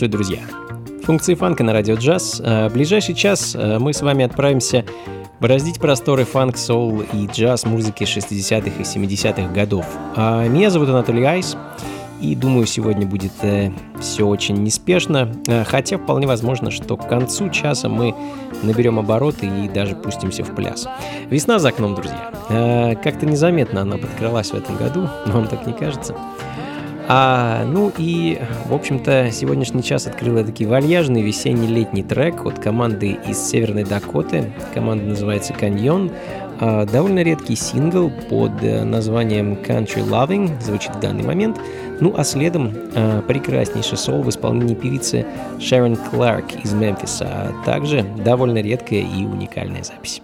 Приветствую, друзья! Функции фанка на радио джаз. Э, в ближайший час э, мы с вами отправимся бороздить просторы фанк, соул и джаз музыки 60-х и 70-х годов. А меня зовут Анатолий Айс, и думаю, сегодня будет э, все очень неспешно, хотя вполне возможно, что к концу часа мы наберем обороты и даже пустимся в пляс. Весна за окном, друзья. Как-то незаметно она подкралась в этом году, вам так не кажется? А, ну и, в общем-то, сегодняшний час открыл такой вальяжный весенний-летний трек от команды из Северной Дакоты. Команда называется «Каньон». А, довольно редкий сингл под э, названием «Country Loving» звучит в данный момент. Ну а следом а, прекраснейший сол в исполнении певицы Шерон Кларк из Мемфиса, а также довольно редкая и уникальная запись.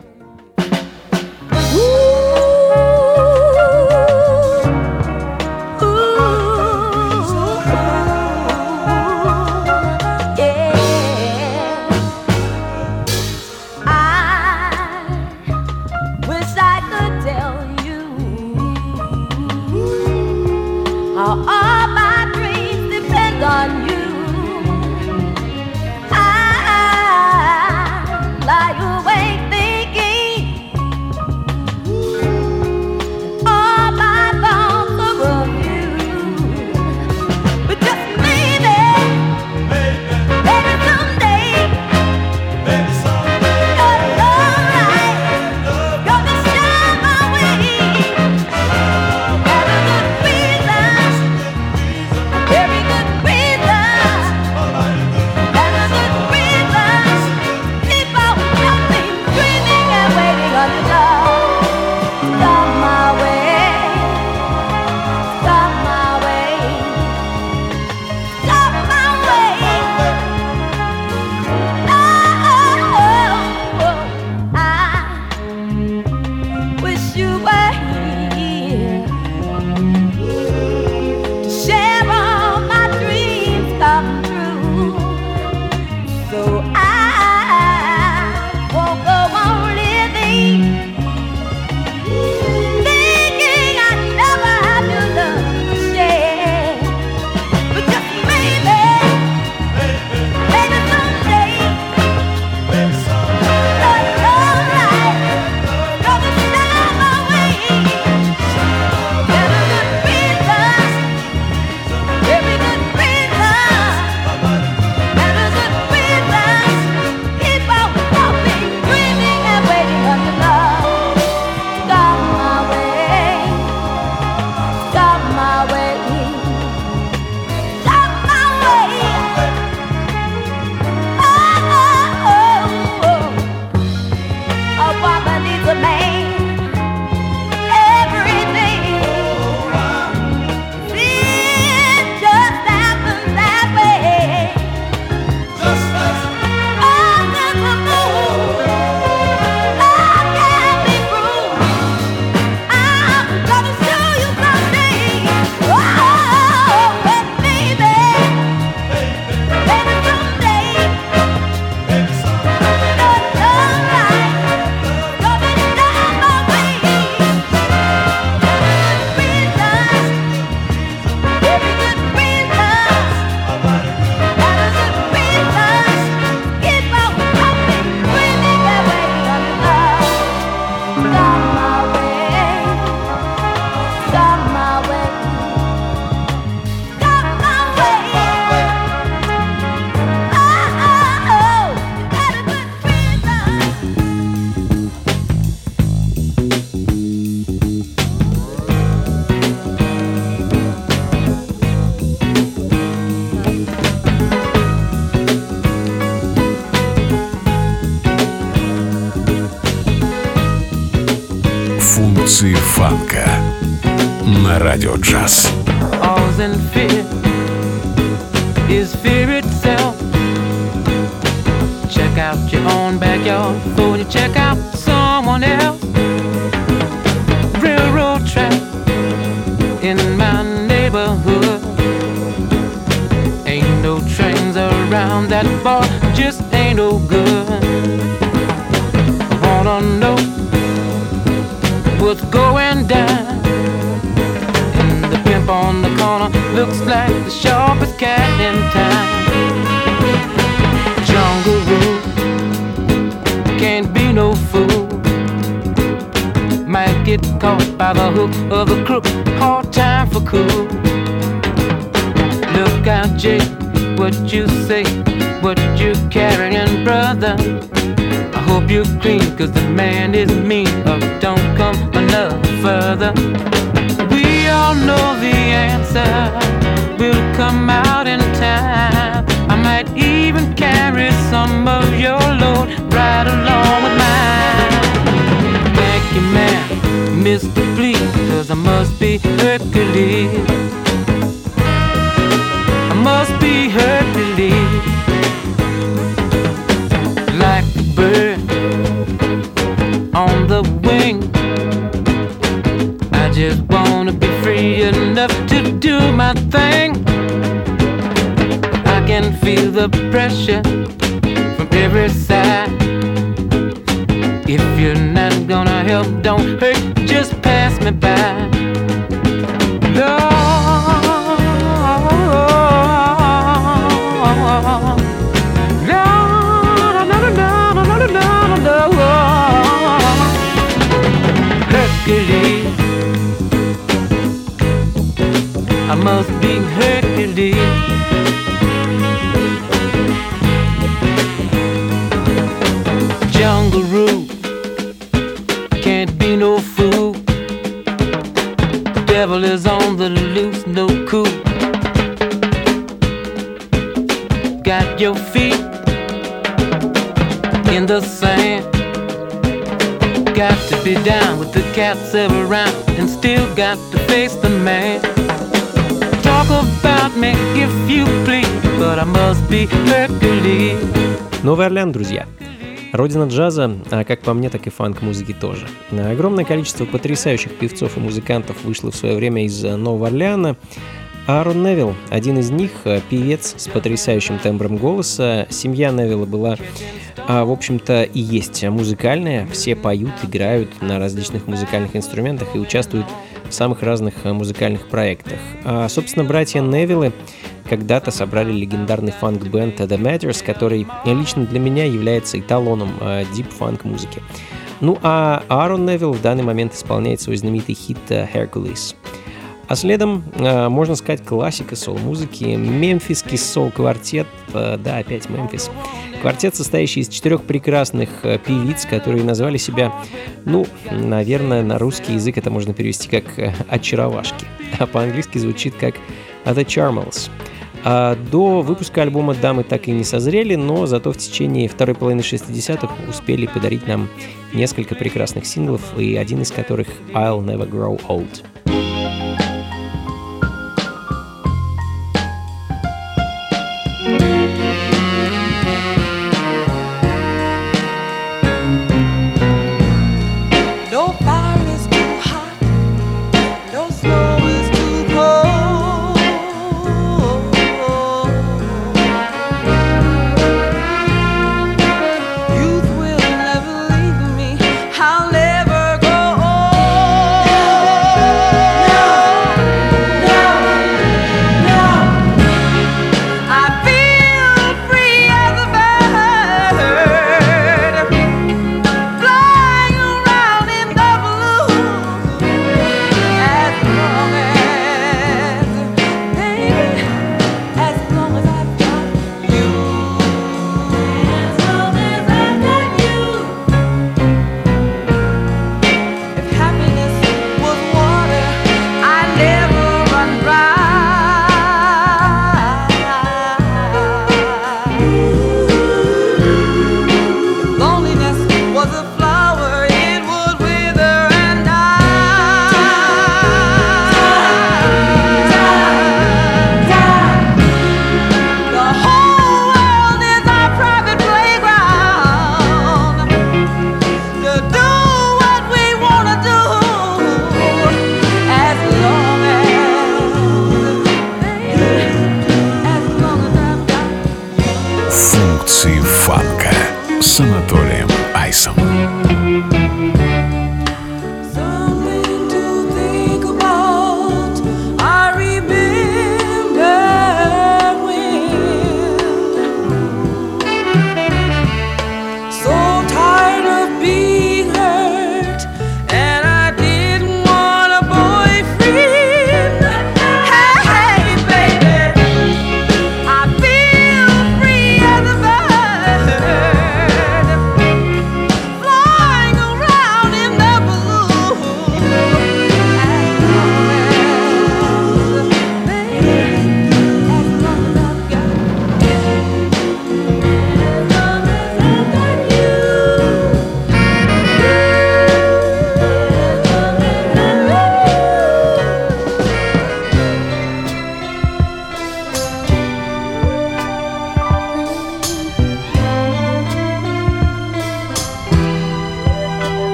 Some of your load right along with mine. Thank you, man, Mr. Please, cause I must be Hercules. I must be Hercules. Like a bird on the wing. I just wanna be free enough to do my thing. I can feel the pressure every side. If you're not gonna help, don't hurt, just pass me by. Hercules. I must be Hercules. Your feet in the sand. Got to be down with the cats around and still got to face the man. Talk about me if you please, but I must be Hercules. Новый Орлеан, друзья. Родина джаза, а как по мне, так и фанк-музыки тоже. Огромное количество потрясающих певцов и музыкантов вышло в свое время из Нового Орлеана. Аарон Невилл, один из них, певец с потрясающим тембром голоса. Семья Невилла была, а, в общем-то, и есть музыкальная. Все поют, играют на различных музыкальных инструментах и участвуют в самых разных музыкальных проектах. А, собственно, братья Невиллы когда-то собрали легендарный фанк-бенд The Matters, который лично для меня является эталоном дип-фанк музыки. Ну а Аарон Невилл в данный момент исполняет свой знаменитый хит Hercules. А следом, можно сказать, классика сол-музыки, мемфисский сол-квартет, да, опять Мемфис. Квартет, состоящий из четырех прекрасных певиц, которые назвали себя, ну, наверное, на русский язык это можно перевести как «очаровашки», а по-английски звучит как «The Charmels». А до выпуска альбома дамы так и не созрели, но зато в течение второй половины 60-х успели подарить нам несколько прекрасных синглов, и один из которых «I'll Never Grow Old».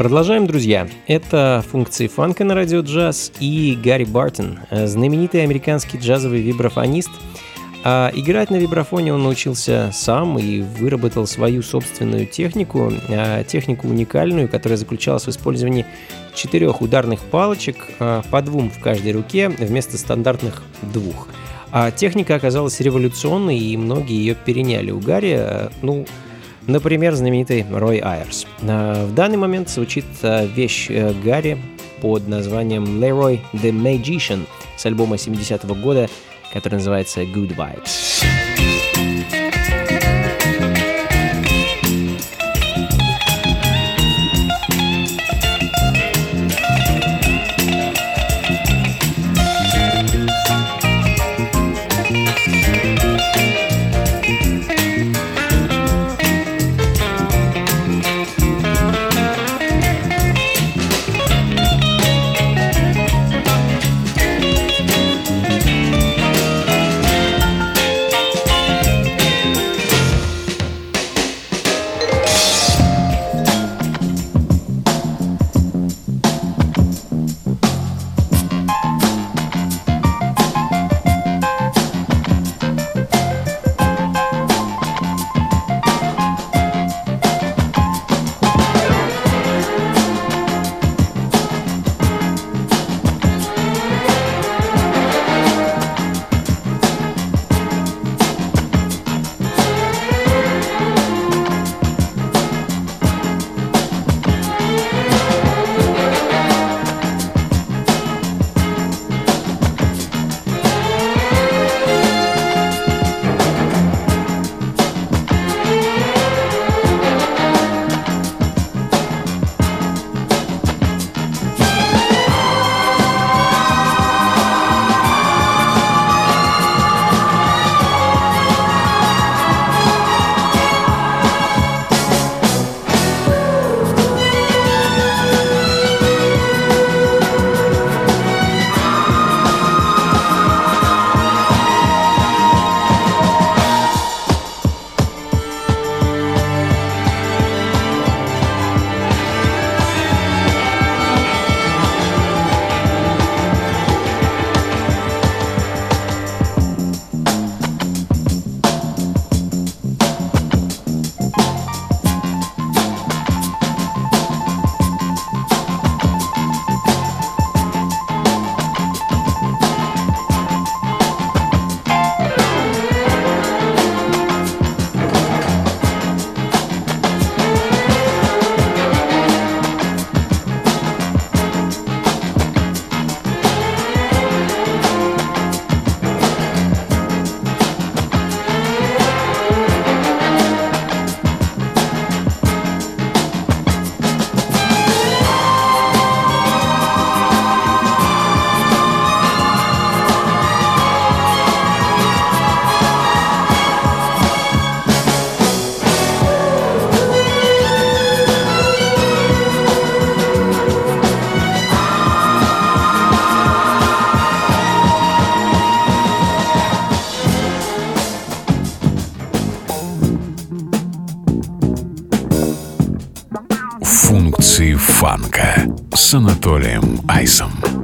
Продолжаем, друзья. Это функции фанка на радио джаз и Гарри Бартон, э, знаменитый американский джазовый вибрафонист. А играть на вибрафоне он научился сам и выработал свою собственную технику, а, технику уникальную, которая заключалась в использовании четырех ударных палочек, а, по двум в каждой руке вместо стандартных двух. А техника оказалась революционной, и многие ее переняли у Гарри. э, Ну, Например, знаменитый Рой Айрс. А, В данный момент звучит а, вещь э, Гарри под названием Leroy the Magician с альбома 70-го года, который называется Good Vibes. традиции фанка с Анатолием Айсом.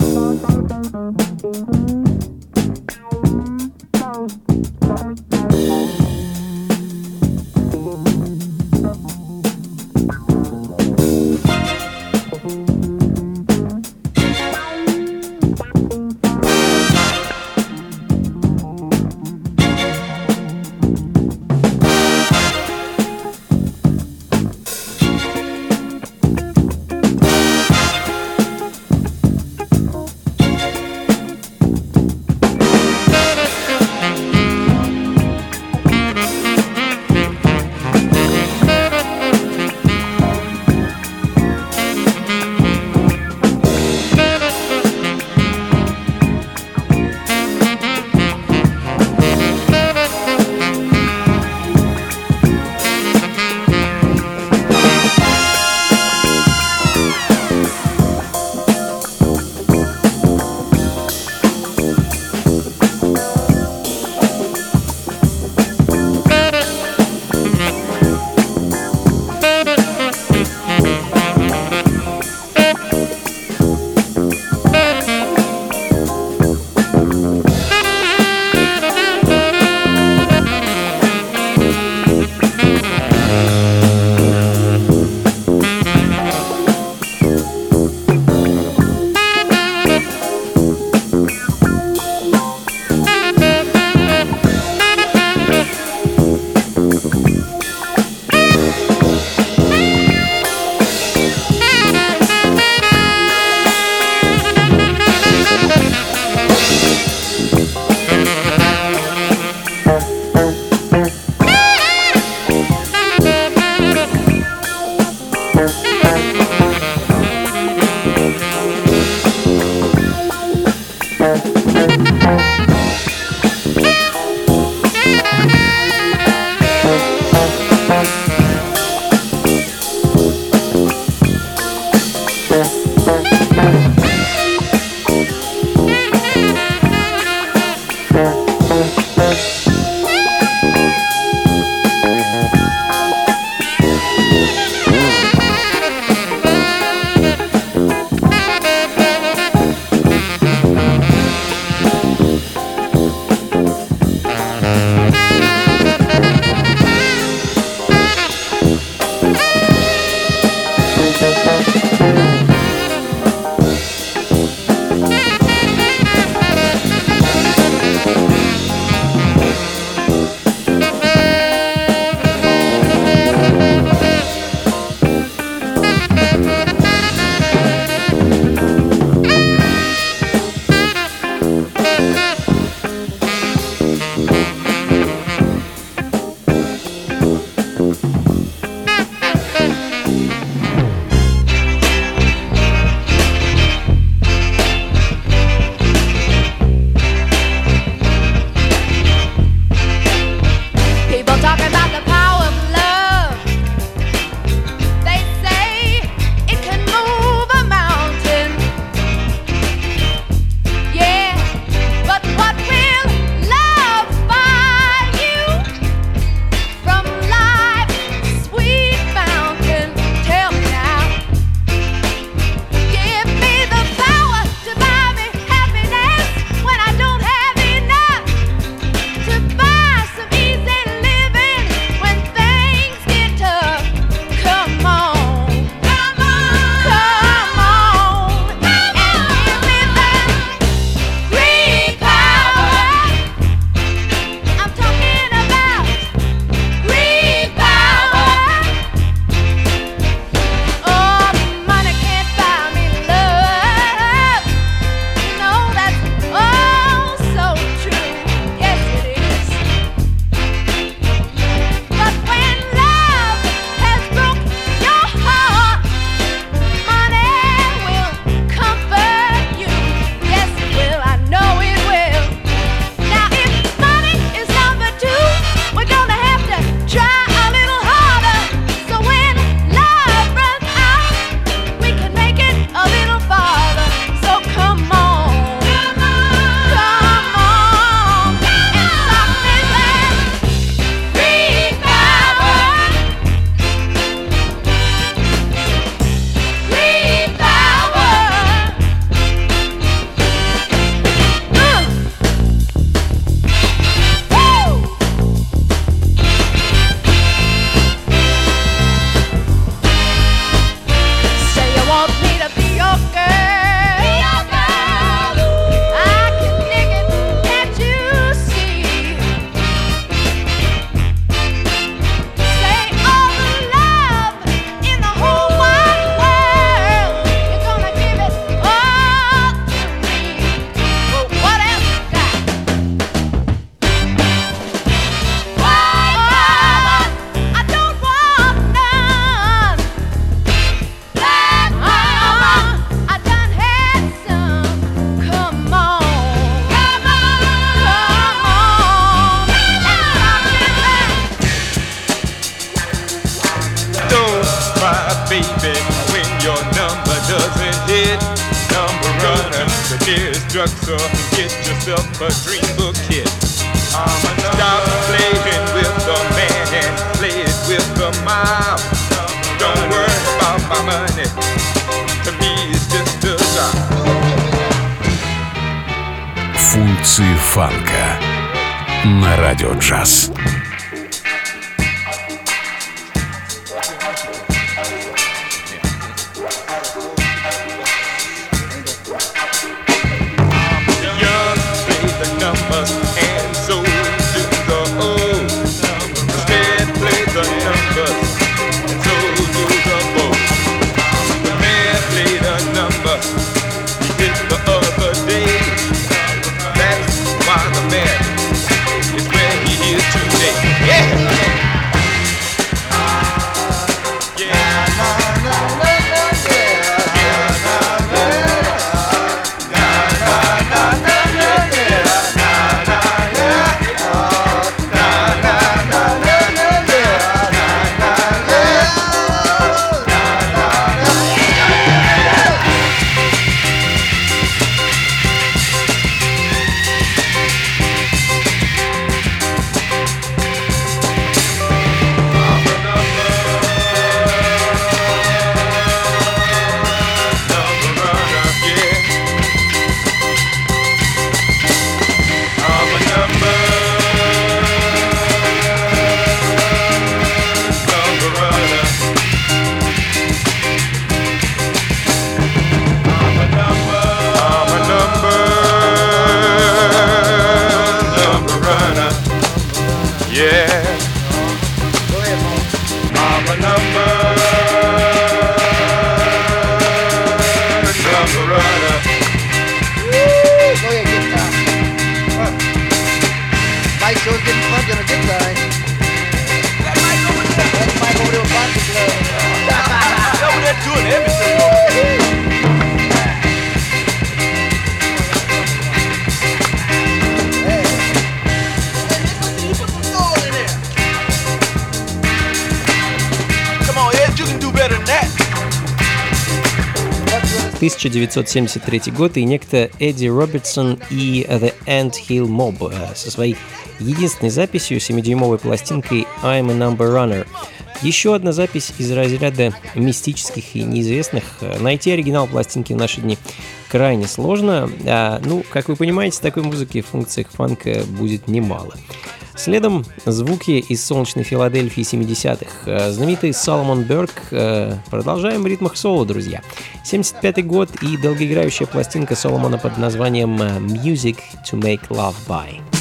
1973 год и некто Эдди Робертсон и The Ant Hill Mob э, со своей единственной записью 7-дюймовой пластинкой I'm a Number Runner. Еще одна запись из разряда мистических и неизвестных. Э, найти оригинал пластинки в наши дни крайне сложно. А, ну, как вы понимаете, такой музыки в функциях фанка будет немало. Следом звуки из солнечной Филадельфии 70-х. Э, знаменитый Соломон Берг. Продолжаем в ритмах соло, друзья. Друзья. 75 год и долгоиграющая пластинка Соломона под названием э, «Music to Make Love By».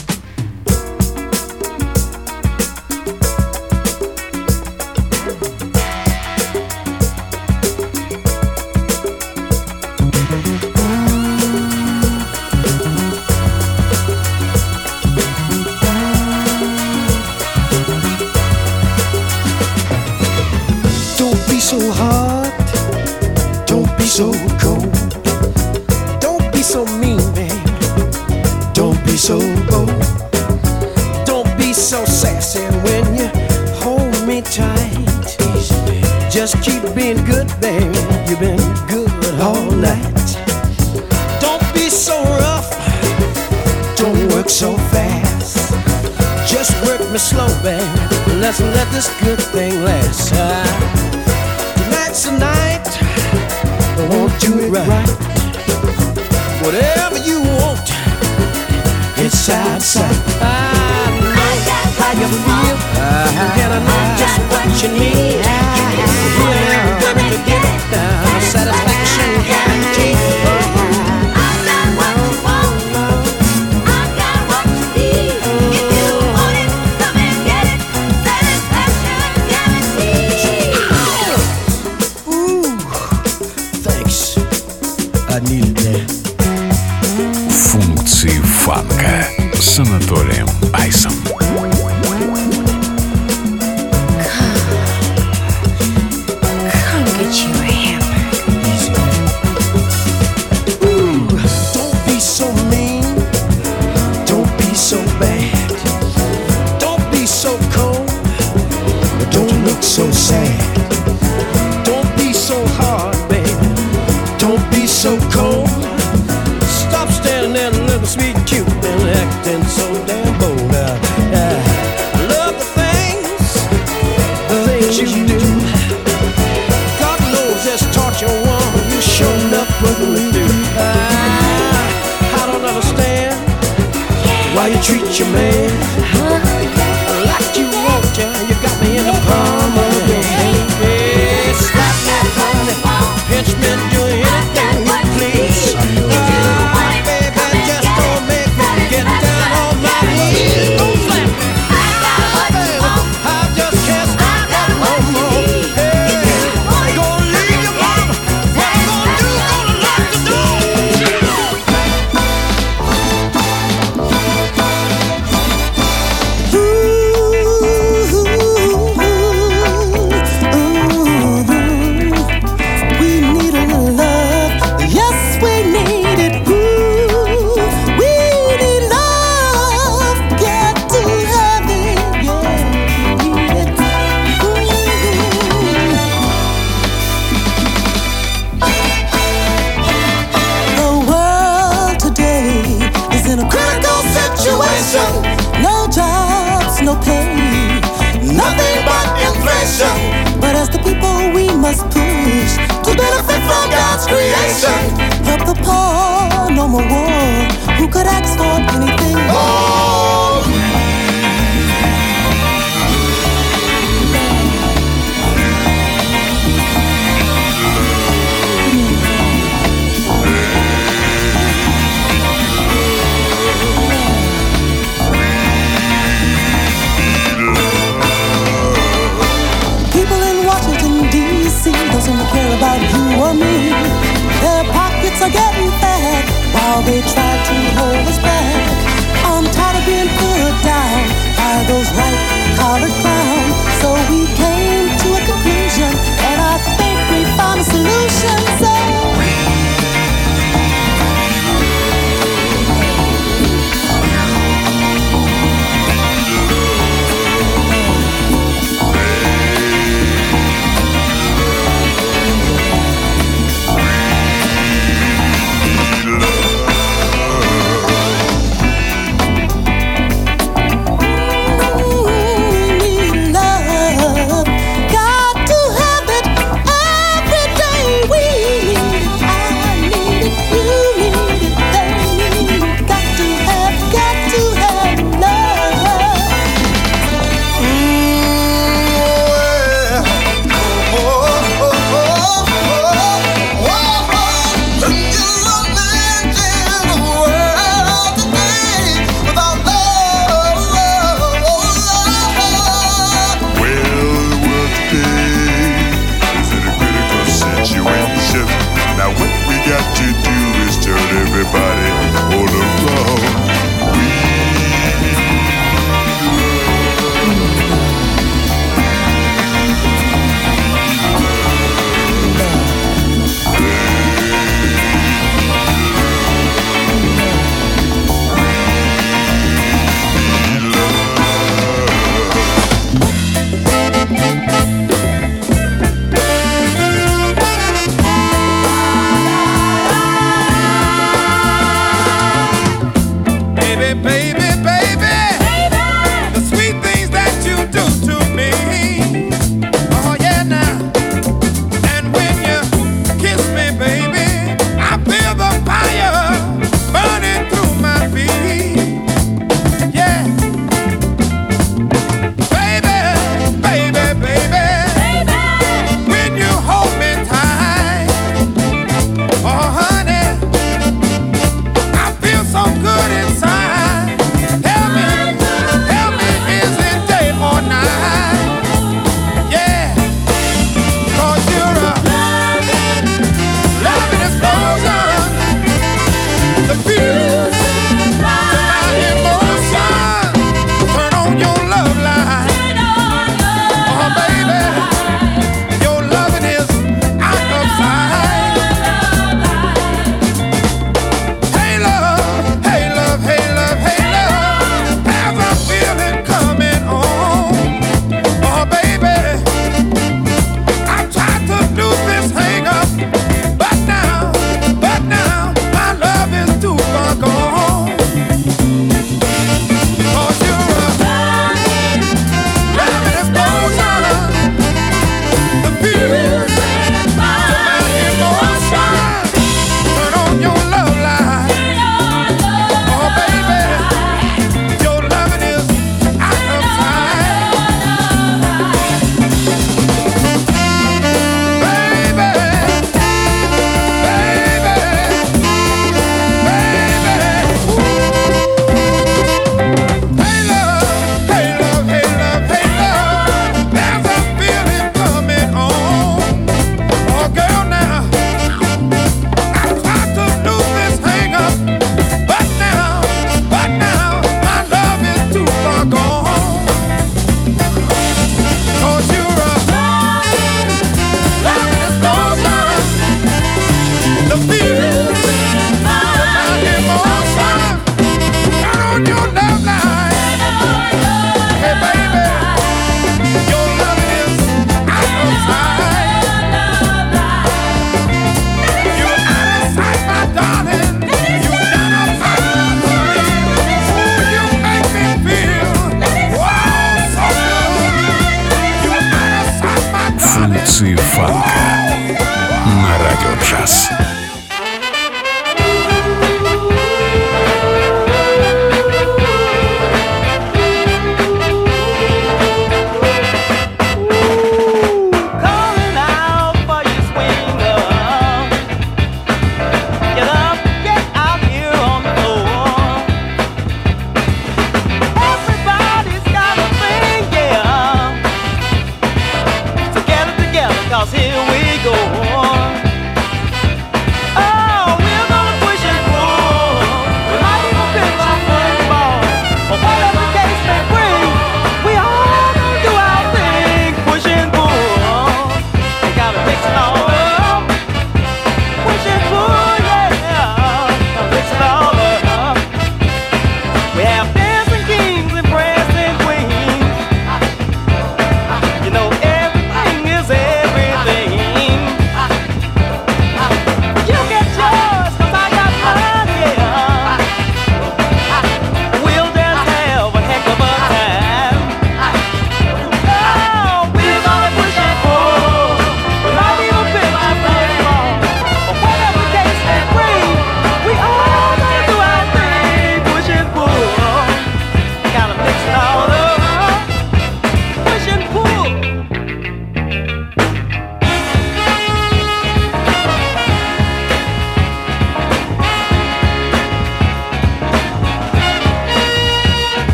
this good thing last. Uh, tonight's the night. I want to do it right.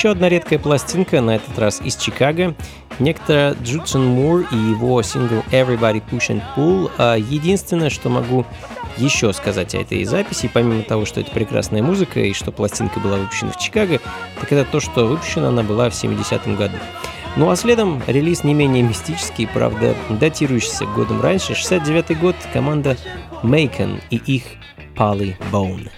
Еще одна редкая пластинка, на этот раз из Чикаго. Некто Джудсон Мур и его сингл Everybody Push and Pull. А единственное, что могу еще сказать о этой записи, помимо того, что это прекрасная музыка и что пластинка была выпущена в Чикаго, так это то, что выпущена она была в 70-м году. Ну а следом релиз не менее мистический, правда, датирующийся годом раньше, 69 год, команда Macon и их Polly Bone.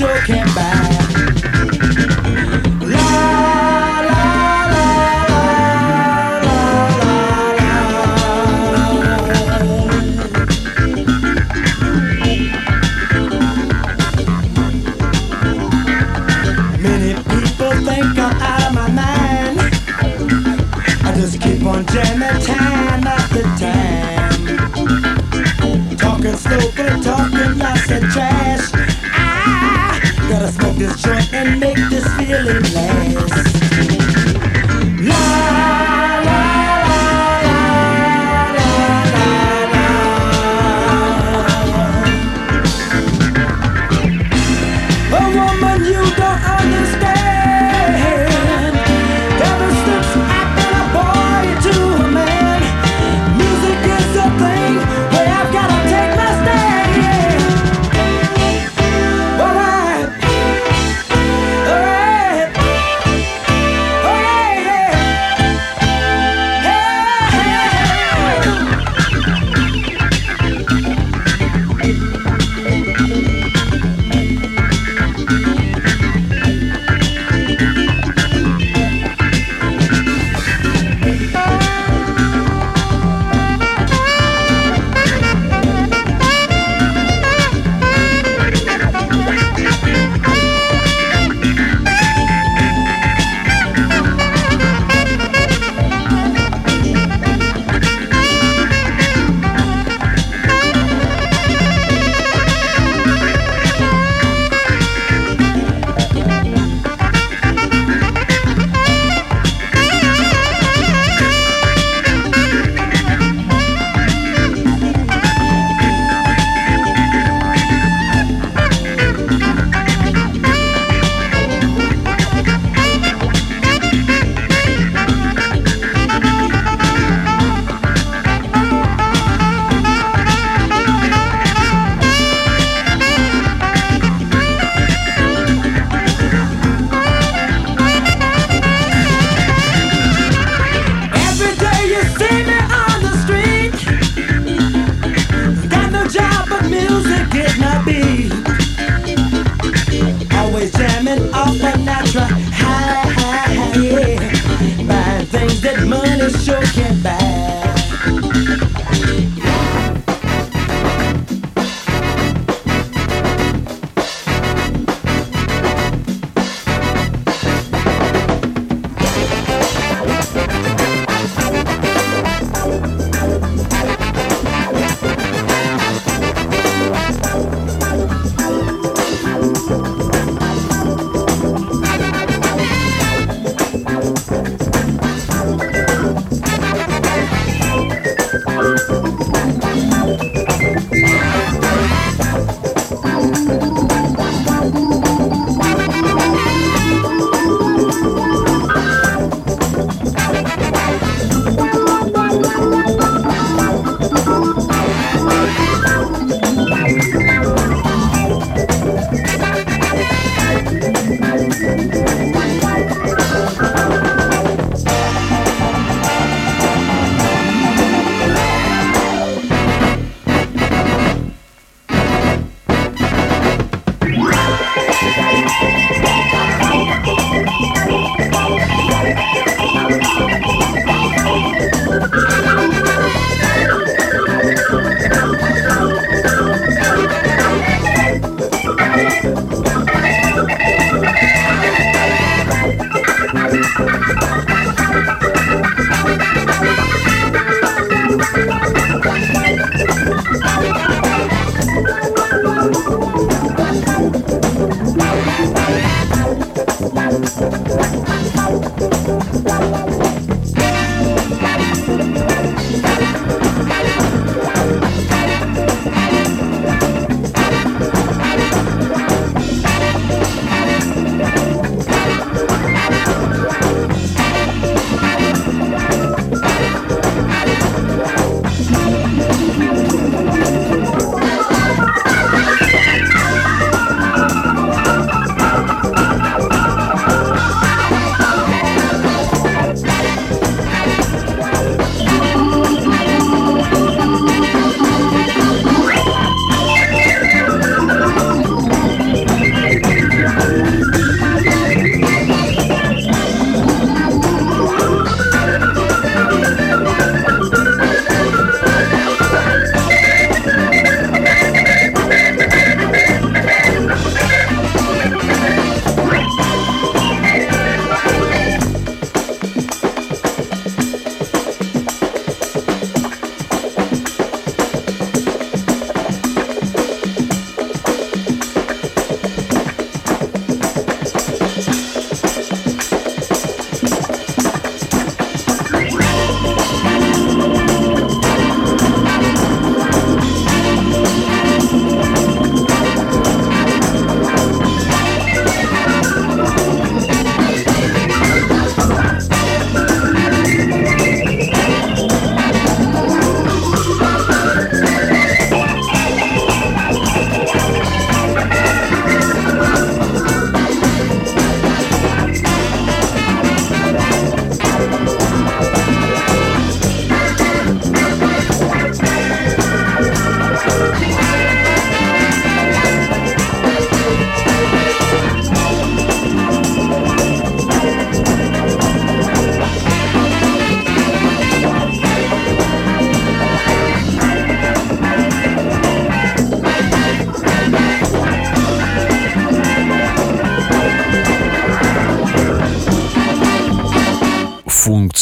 your can.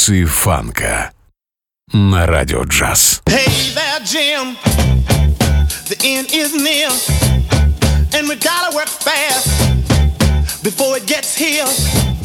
эмоции фанка на радио джаз. Hey there, Jim. The end is near. And we gotta work fast before it gets here.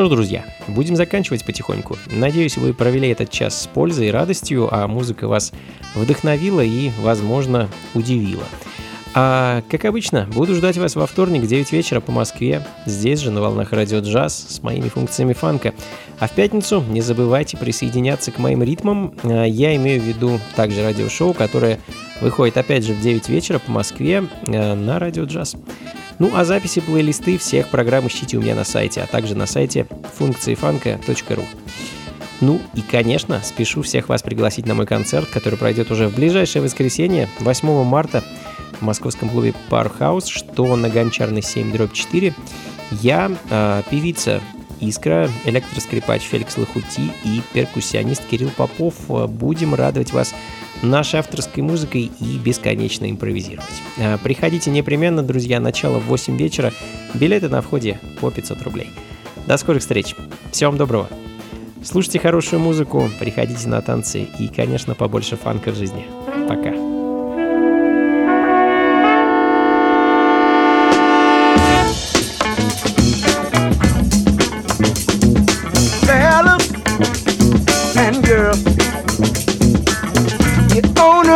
Что ж, друзья, будем заканчивать потихоньку. Надеюсь, вы провели этот час с пользой и радостью, а музыка вас вдохновила и, возможно, удивила. А, как обычно, буду ждать вас во вторник в 9 вечера по Москве, здесь же на волнах радио джаз с моими функциями фанка. А в пятницу не забывайте присоединяться к моим ритмам. А, Я имею в виду также радиошоу, которое выходит опять же в 9 вечера по Москве а, на радио джаз. Ну а записи плейлисты всех программ ищите у меня на сайте, а также на сайте функциифанка.ру. Ну и, конечно, спешу всех вас пригласить на мой концерт, который пройдет уже в ближайшее воскресенье, 8 марта, в московском клубе Powerhouse, что на Гончарной 7, дробь 4. Я, э, певица Искра, электроскрипач Феликс Лохути и перкуссионист Кирилл Попов э, будем радовать вас нашей авторской музыкой и бесконечно импровизировать. Э, Приходите непременно, друзья, начало в 8 вечера. Билеты на входе по 500 рублей. До скорых встреч. Всего вам доброго. Слушайте хорошую музыку, приходите на танцы и, конечно, побольше фанка в жизни. Пока.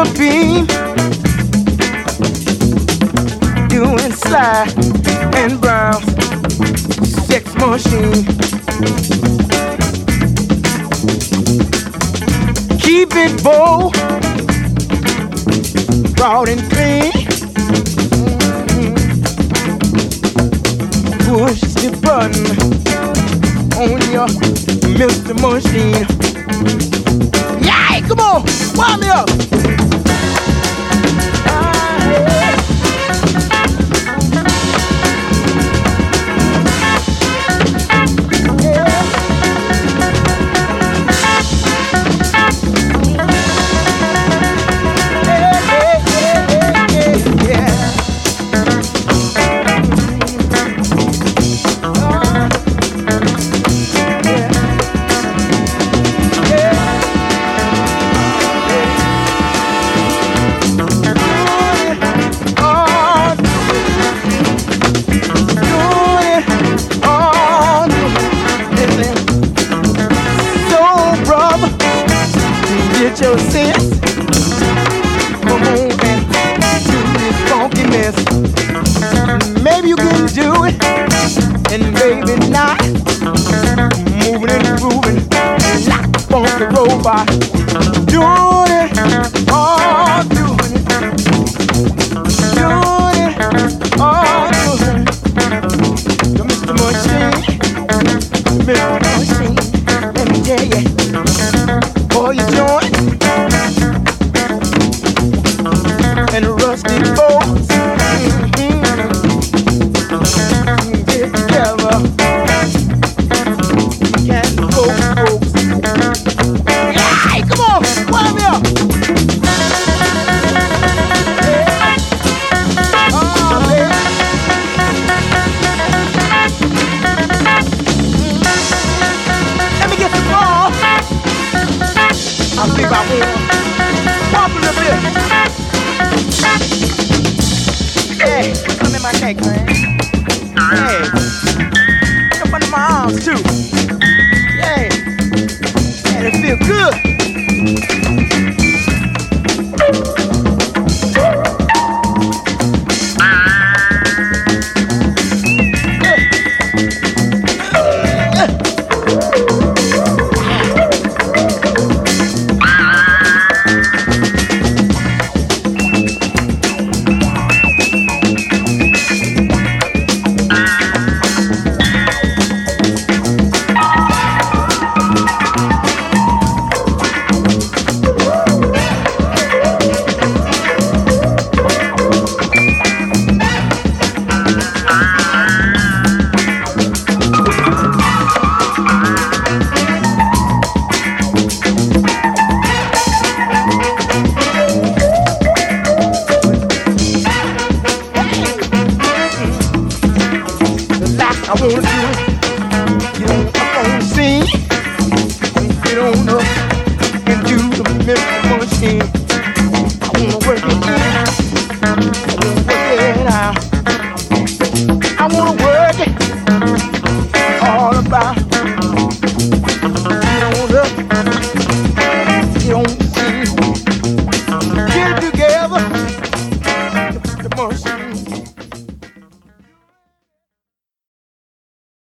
Own a beam, doing slide and brown sex machine. Keep it bold, broad and clean. Push the button on your Mr. Machine. Yeah, come on, wind me up.